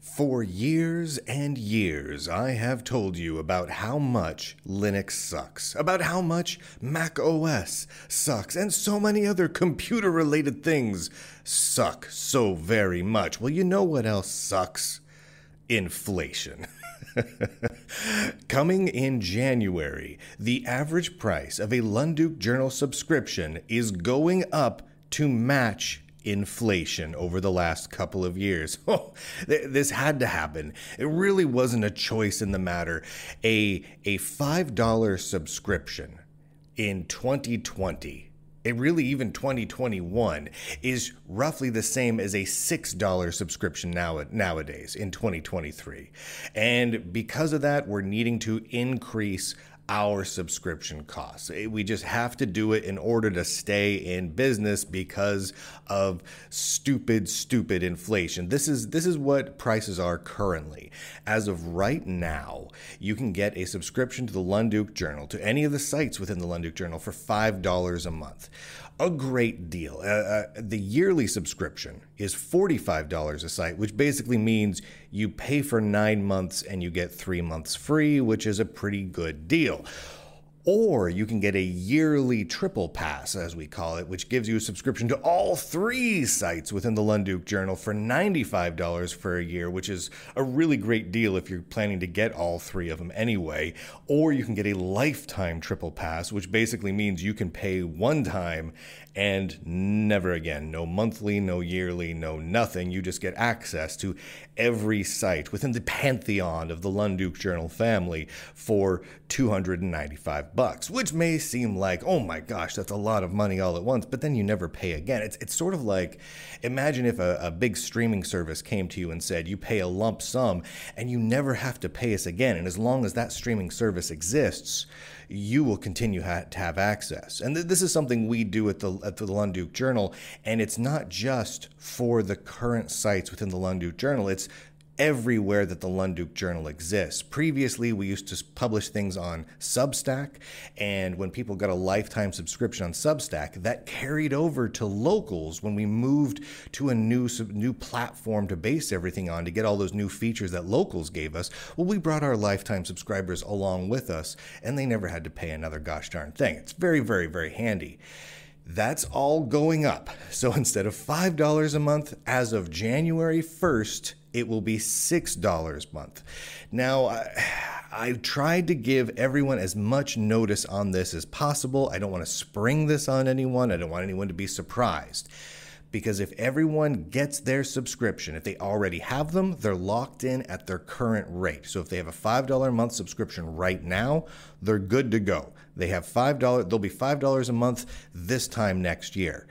For years and years, I have told you about how much Linux sucks, about how much Mac OS sucks, and so many other computer related things suck so very much. Well, you know what else sucks? Inflation. Coming in January, the average price of a Lunduke Journal subscription is going up to match inflation over the last couple of years. This had to happen. It really wasn't a choice in the matter. A a $5 subscription in 2020 it really even 2021 is roughly the same as a $6 subscription now nowadays in 2023 and because of that we're needing to increase our subscription costs. Eh, we just have to do it in order to stay in business because of stupid stupid inflation. This is this is what prices are currently. As of right now, you can get a subscription to the Lunduke Journal to any of the sites within the Lunduke Journal for $5 a month a great deal. Uh, uh, the yearly subscription is $45 a site, which basically means you pay for nine months and you get three months free, which is a pretty good deal. Or you can get a yearly triple pass, as we call it, which gives you a subscription to all three sites within the Lunduke Journal for $95 for a year, which is a really great deal if you're planning to get all three of them anyway. Or you can get a lifetime triple pass, which basically means you can pay one time and never again. No monthly, no yearly, no nothing. You just get access to every site within the pantheon of the Lunduke Journal family for 295 bucks, which may seem like, oh my gosh, that's a lot of money all at once, but then you never pay again. It's, it's sort of like imagine if a, a big streaming service came to you and said, you pay a lump sum and you never have to pay us again. And as long as that streaming service exists, you will continue ha- to have access. And th- this is something we do at the at the Lunduke Journal, and it's not just for the current sites within the Lunduke Journal. It's everywhere that the Lunduke Journal exists. Previously, we used to publish things on Substack, and when people got a lifetime subscription on Substack, that carried over to locals when we moved to a new new platform to base everything on to get all those new features that locals gave us. Well, we brought our lifetime subscribers along with us, and they never had to pay another gosh darn thing. It's very, very, very handy. That's all going up. So instead of $5 a month, as of January 1st, it will be $6 a month. Now, I, I tried to give everyone as much notice on this as possible. I don't want to spring this on anyone, I don't want anyone to be surprised. Because if everyone gets their subscription, if they already have them, they're locked in at their current rate. So if they have a $5 a month subscription right now, they're good to go. They have $5, they'll be $5 a month this time next year.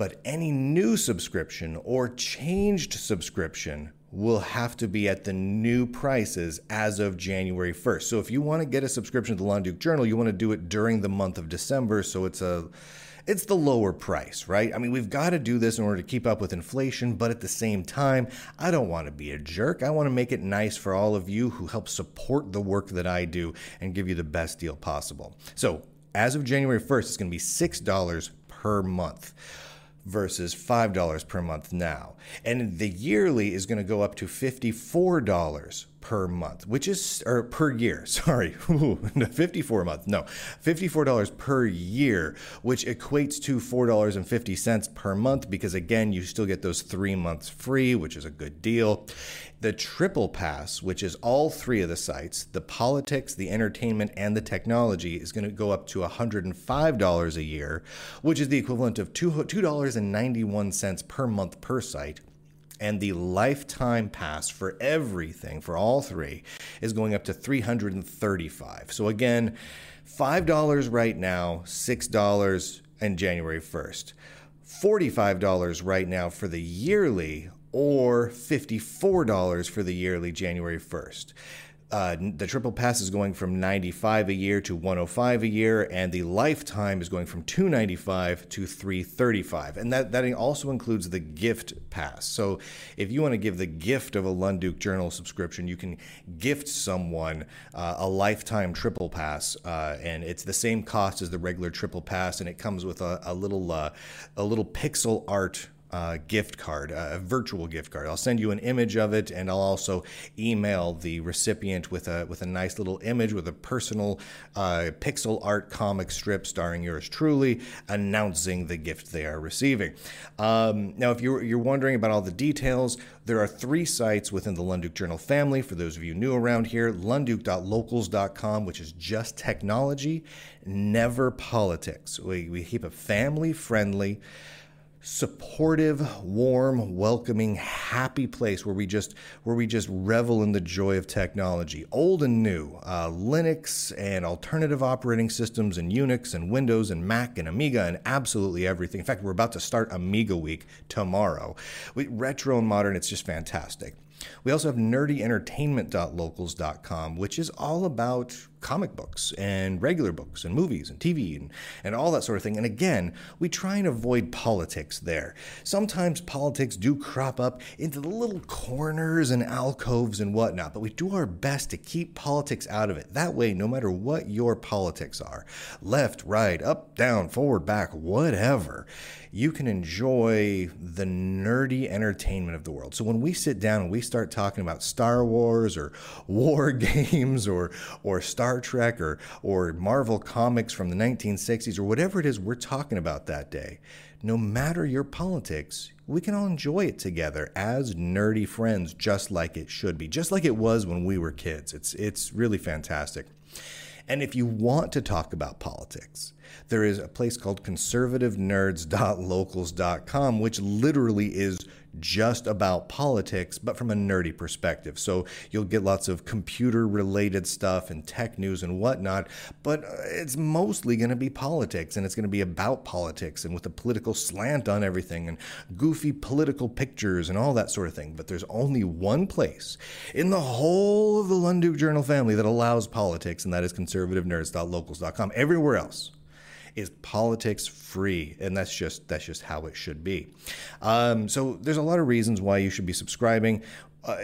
But any new subscription or changed subscription will have to be at the new prices as of January 1st. So if you want to get a subscription to the Lunduke Journal, you want to do it during the month of December so it's a it's the lower price, right? I mean, we've got to do this in order to keep up with inflation, but at the same time, I don't want to be a jerk. I want to make it nice for all of you who help support the work that I do and give you the best deal possible. So, as of January 1st, it's going to be $6 per month versus $5 per month now. And the yearly is going to go up to $54 per month, which is, or per year, sorry, 54 a month, no, $54 per year, which equates to $4.50 per month because again, you still get those three months free, which is a good deal. The triple pass, which is all three of the sites, the politics, the entertainment, and the technology, is going to go up to $105 a year, which is the equivalent of $2.91 per month per site and the lifetime pass for everything for all three is going up to 335 so again $5 right now $6 in january 1st $45 right now for the yearly or $54 for the yearly january 1st uh, the triple pass is going from 95 a year to 105 a year, and the lifetime is going from 295 to 335. And that, that also includes the gift pass. So if you want to give the gift of a Lunduke Journal subscription, you can gift someone uh, a lifetime triple pass, uh, and it's the same cost as the regular triple pass, and it comes with a, a little uh, a little pixel art uh, gift card, a virtual gift card. I'll send you an image of it, and I'll also email the recipient with a with a nice little image with a personal uh, pixel art comic strip starring yours truly, announcing the gift they are receiving. Um, now, if you're you're wondering about all the details, there are three sites within the Lunduke Journal family. For those of you new around here, lunduke.locals.com, which is just technology, never politics. We we keep it family friendly supportive, warm, welcoming, happy place where we just where we just revel in the joy of technology, old and new, uh, Linux and alternative operating systems and Unix and Windows and Mac and Amiga and absolutely everything. In fact, we're about to start Amiga Week tomorrow. We, retro and modern, it's just fantastic. We also have nerdyentertainment.locals.com, which is all about comic books and regular books and movies and TV and, and all that sort of thing. And again, we try and avoid politics there. Sometimes politics do crop up into the little corners and alcoves and whatnot, but we do our best to keep politics out of it. That way, no matter what your politics are left, right, up, down, forward, back, whatever you can enjoy the nerdy entertainment of the world. So when we sit down and we start talking about Star Wars or war games or or Star Trek or or Marvel comics from the 1960s or whatever it is we're talking about that day, no matter your politics, we can all enjoy it together as nerdy friends just like it should be, just like it was when we were kids. It's it's really fantastic. And if you want to talk about politics, there is a place called conservativenerds.locals.com, which literally is just about politics, but from a nerdy perspective. So you'll get lots of computer related stuff and tech news and whatnot, but uh, it's mostly going to be politics and it's going to be about politics and with a political slant on everything and goofy political pictures and all that sort of thing. But there's only one place in the whole of the Lunduke Journal family that allows politics, and that is conservativenerds.locals.com. Everywhere else, is politics free, and that's just that's just how it should be. Um, so there's a lot of reasons why you should be subscribing. Uh,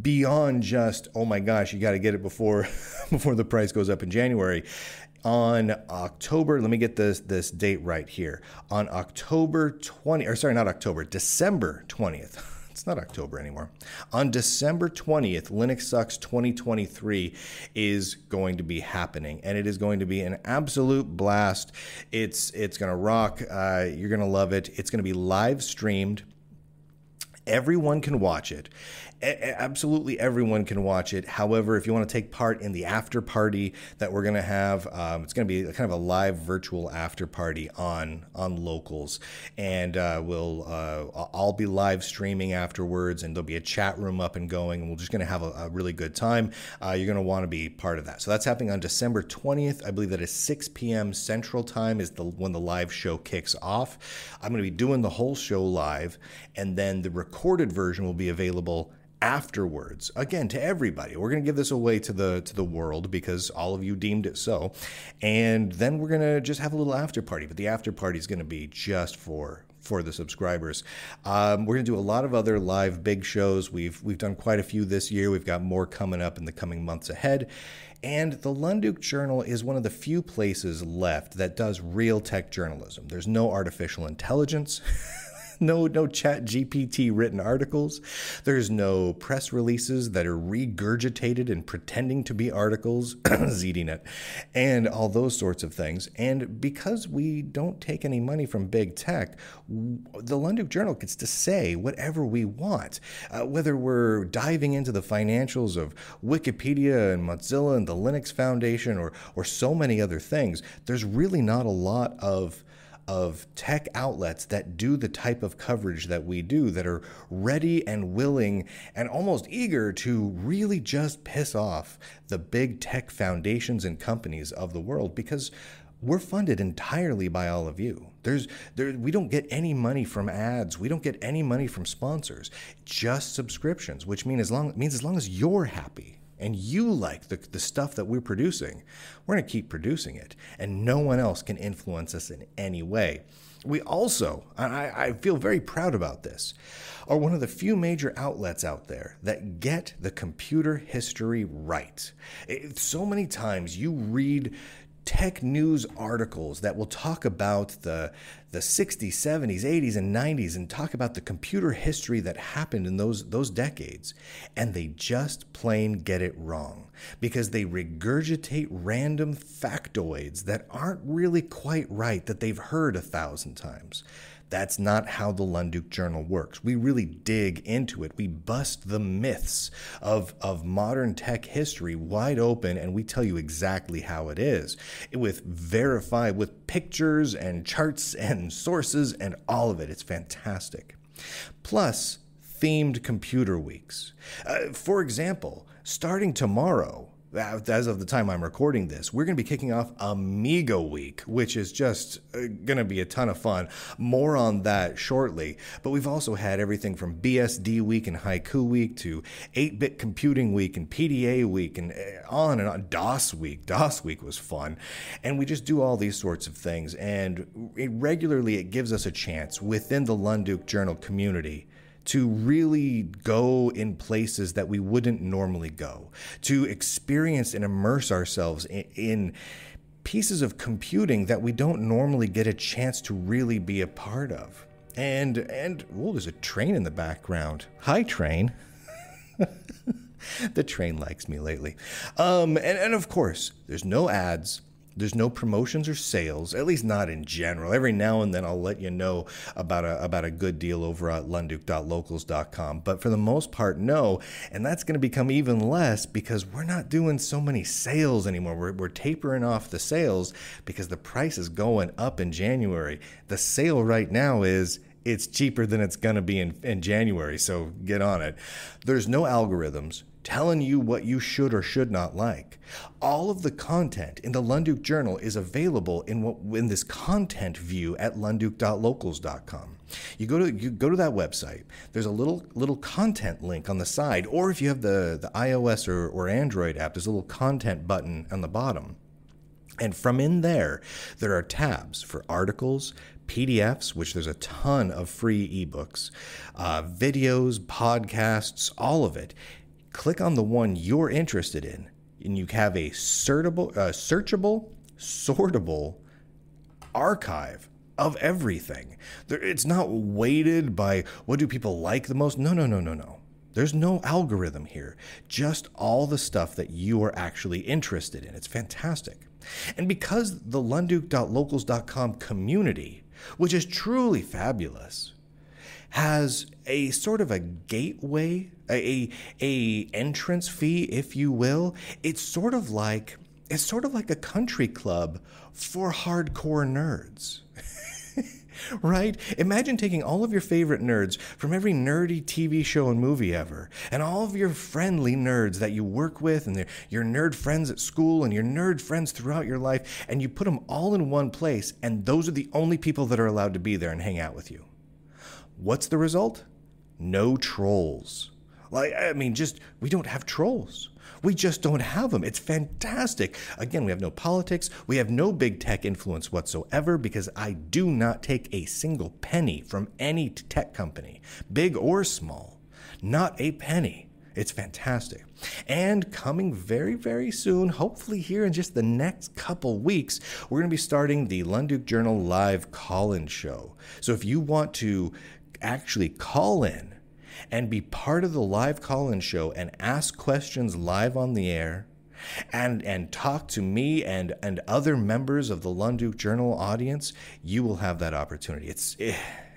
beyond just oh my gosh you got to get it before before the price goes up in January on October let me get this this date right here on October 20 or sorry not October December 20th it's not October anymore. On December 20th, Linux Sucks 2023 is going to be happening, and it is going to be an absolute blast. It's it's going to rock. Uh, you're going to love it. It's going to be live streamed. Everyone can watch it, absolutely everyone can watch it. However, if you want to take part in the after party that we're going to have, um, it's going to be kind of a live virtual after party on on locals, and uh, we'll uh, I'll be live streaming afterwards, and there'll be a chat room up and going, and we're just going to have a, a, really good time. Uh, you're going to want to be part of that. So that's happening on December 20th. I believe that is 6 p.m. Central Time is the when the live show kicks off. I'm going to be doing the whole show live, and then the recorded version will be available afterwards again to everybody we're going to give this away to the to the world because all of you deemed it so and then we're going to just have a little after party but the after party is going to be just for for the subscribers. Um, we're going to do a lot of other live big shows. We've we've done quite a few this year. We've got more coming up in the coming months ahead. And the Lunduke Journal is one of the few places left that does real tech journalism. There's no artificial intelligence. no no chat GPT written articles. There's no press releases that are regurgitated and pretending to be articles, ZDNet, and all those sorts of things. And because we don't take any money from big tech, the Lunduke Journal gets to say whatever we want. Uh, whether we're diving into the financials of Wikipedia and Mozilla and the Linux Foundation or or so many other things, there's really not a lot of of tech outlets that do the type of coverage that we do, that are ready and willing and almost eager to really just piss off the big tech foundations and companies of the world because we're funded entirely by all of you. There's there we don't get any money from ads. We don't get any money from sponsors. Just subscriptions, which mean as long means as long as you're happy and you like the, the stuff that we're producing, we're going to keep producing it. And no one else can influence us in any way. We also, I, I feel very proud about this, are one of the few major outlets out there that get the computer history right. It, so many times you read tech news articles that will talk about the the 60s, 70s, 80s and 90s and talk about the computer history that happened in those those decades and they just plain get it wrong because they regurgitate random factoids that aren't really quite right that they've heard a thousand times. That's not how the Lunduke Journal works. We really dig into it. We bust the myths of, of modern tech history wide open and we tell you exactly how it is. With verify with pictures and charts and sources and all of it. It's fantastic. Plus, themed computer weeks. Uh, for example, starting tomorrow, as of the time I'm recording this, we're going to be kicking off Amiga Week, which is just uh, going to be a ton of fun. More on that shortly. But we've also had everything from BSD Week and Haiku Week to 8 Bit Computing Week and PDA Week and uh, on and on. DOS Week. DOS Week was fun. And we just do all these sorts of things. And regularly, it gives us a chance within the Lunduke Journal community to really go in places that we wouldn't normally go, to experience and immerse ourselves in, in pieces of computing that we don't normally get a chance to really be a part of. And and oh, there's a train in the background. Hi, train. the train likes me lately. Um, and, and of course, there's no ads. There's no promotions or sales, at least not in general. Every now and then I'll let you know about a about a good deal over at lunduke.locals.com, but for the most part, no. And that's going to become even less because we're not doing so many sales anymore. We're, we're tapering off the sales because the price is going up in January. The sale right now is it's cheaper than it's going to be in, in January, so get on it. There's no algorithms telling you what you should or should not like. All of the content in the Lunduke Journal is available in what in this content view at lunduke.locals.com. You go to you go to that website. There's a little little content link on the side, or if you have the, the iOS or, or Android app, there's a little content button on the bottom. And from in there, there are tabs for articles, PDFs, which there's a ton of free ebooks, uh, videos, podcasts, all of it click on the one you're interested in, and you have a searchable, uh, searchable, sortable archive of everything. It's not weighted by what do people like the most. No, no, no, no, no. There's no algorithm here, just all the stuff that you are actually interested in. It's fantastic. And because the lunduke.locals.com community, which is truly fabulous, has a sort of a gateway, a, a entrance fee, if you will. It's sort of like it's sort of like a country club for hardcore nerds. right? Imagine taking all of your favorite nerds from every nerdy TV show and movie ever, and all of your friendly nerds that you work with, and your nerd friends at school, and your nerd friends throughout your life, and you put them all in one place, and those are the only people that are allowed to be there and hang out with you. What's the result? No trolls. Like, I mean, just, we don't have trolls. We just don't have them. It's fantastic. Again, we have no politics. We have no big tech influence whatsoever because I do not take a single penny from any tech company, big or small. Not a penny. It's fantastic. And coming very, very soon, hopefully here in just the next couple weeks, we're going to be starting the Lunduke Journal live call in show. So if you want to actually call in and be part of the live call in show and ask questions live on the air and and talk to me and and other members of the Lunduke Journal audience, you will have that opportunity. It's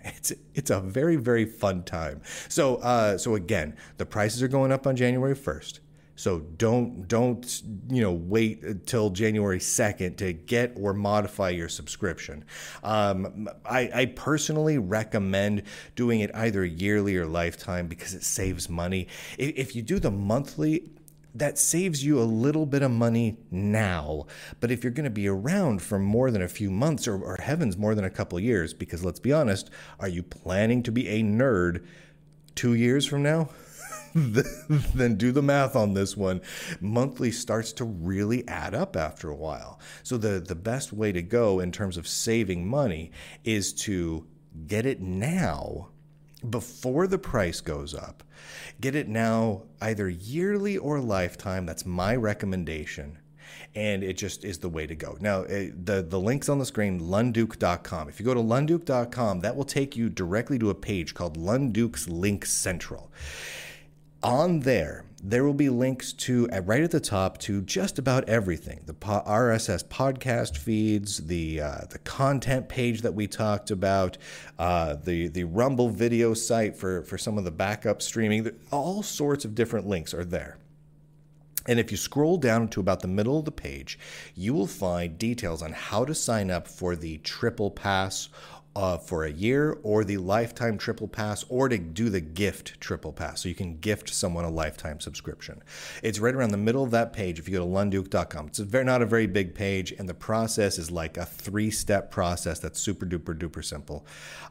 it's it's a very very fun time. So uh, so again, the prices are going up on January first. So don't don't you know wait until January second to get or modify your subscription. Um, I, I personally recommend doing it either yearly or lifetime because it saves money. If you do the monthly, that saves you a little bit of money now. But if you're going to be around for more than a few months or, or heavens, more than a couple years, because let's be honest, are you planning to be a nerd two years from now? then do the math on this one. Monthly starts to really add up after a while. So the the best way to go in terms of saving money is to get it now before the price goes up. Get it now either yearly or lifetime. That's my recommendation. and it just is the way to go. Now, it, the the link's on the screen, lunduke.com. If you go to lunduke.com, that will take you directly to a page called Lunduke's Link Central. On there, there will be links to right at the top to just about everything the RSS podcast feeds, the uh, the content page that we talked about, uh, the the Rumble video site for for some of the backup streaming. All sorts of different links are there. And if you scroll down to about the middle of the page, you will find details on how to sign up for the triple pass uh, for a year or the lifetime triple pass or to do the gift triple pass. So you can gift someone a lifetime subscription. It's right around the middle of that page if you go to lunduke.com. It's a very, not a very big page, and the process is like a three step process that's super duper duper simple.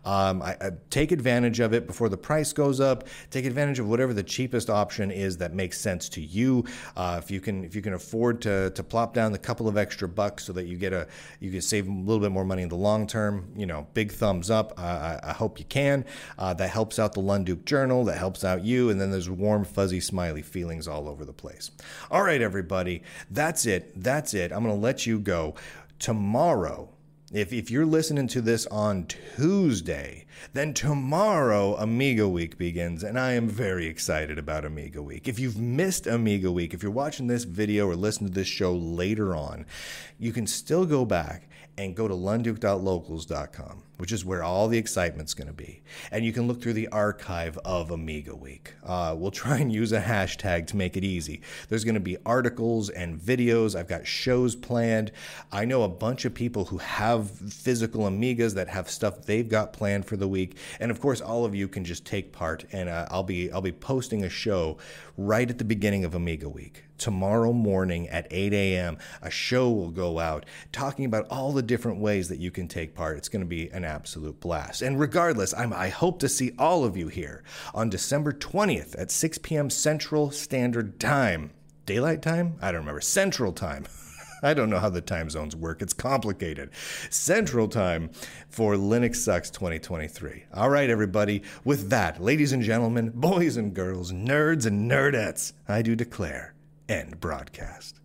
Um, I, I take advantage of it before the price goes up. Take advantage of whatever the cheapest option is that makes sense to you. Uh, if you can if you can afford to, to plop down a couple of extra bucks so that you get a you can save a little bit more money in the long term, you know, big thumbs up. I, I hope you can. Uh, that helps out the Lunduke Journal. That helps out you. And then there's warm, fuzzy, smiley feelings all over the place. All right, everybody. That's it. That's it. I'm going to let you go. Tomorrow, if, if you're listening to this on Tuesday, then tomorrow Amiga Week begins, and I am very excited about Amiga Week. If you've missed Amiga Week, if you're watching this video or listening to this show later on, you can still go back and go to lunduke.locals.com, which is where all the excitement's going to be. And you can look through the archive of Amiga Week. Uh, we'll try and use a hashtag to make it easy. There's going to be articles and videos. I've got shows planned. I know a bunch of people who have physical Amigas that have stuff they've got planned for the week. And of course, all of you can just take part. And uh, I'll be I'll be posting a show right at the beginning of Amiga Week tomorrow morning at 8 a.m. A show will go out talking about all the different ways that you can take part. It's going to be an absolute blast. And regardless, I'm, I hope to see all of you here on December 20th at 6 p.m. Central Standard Time. Daylight time? I don't remember. Central time. I don't know how the time zones work. It's complicated. Central time for Linux Sucks 2023. All right, everybody. With that, ladies and gentlemen, boys and girls, nerds and nerdettes, I do declare end broadcast.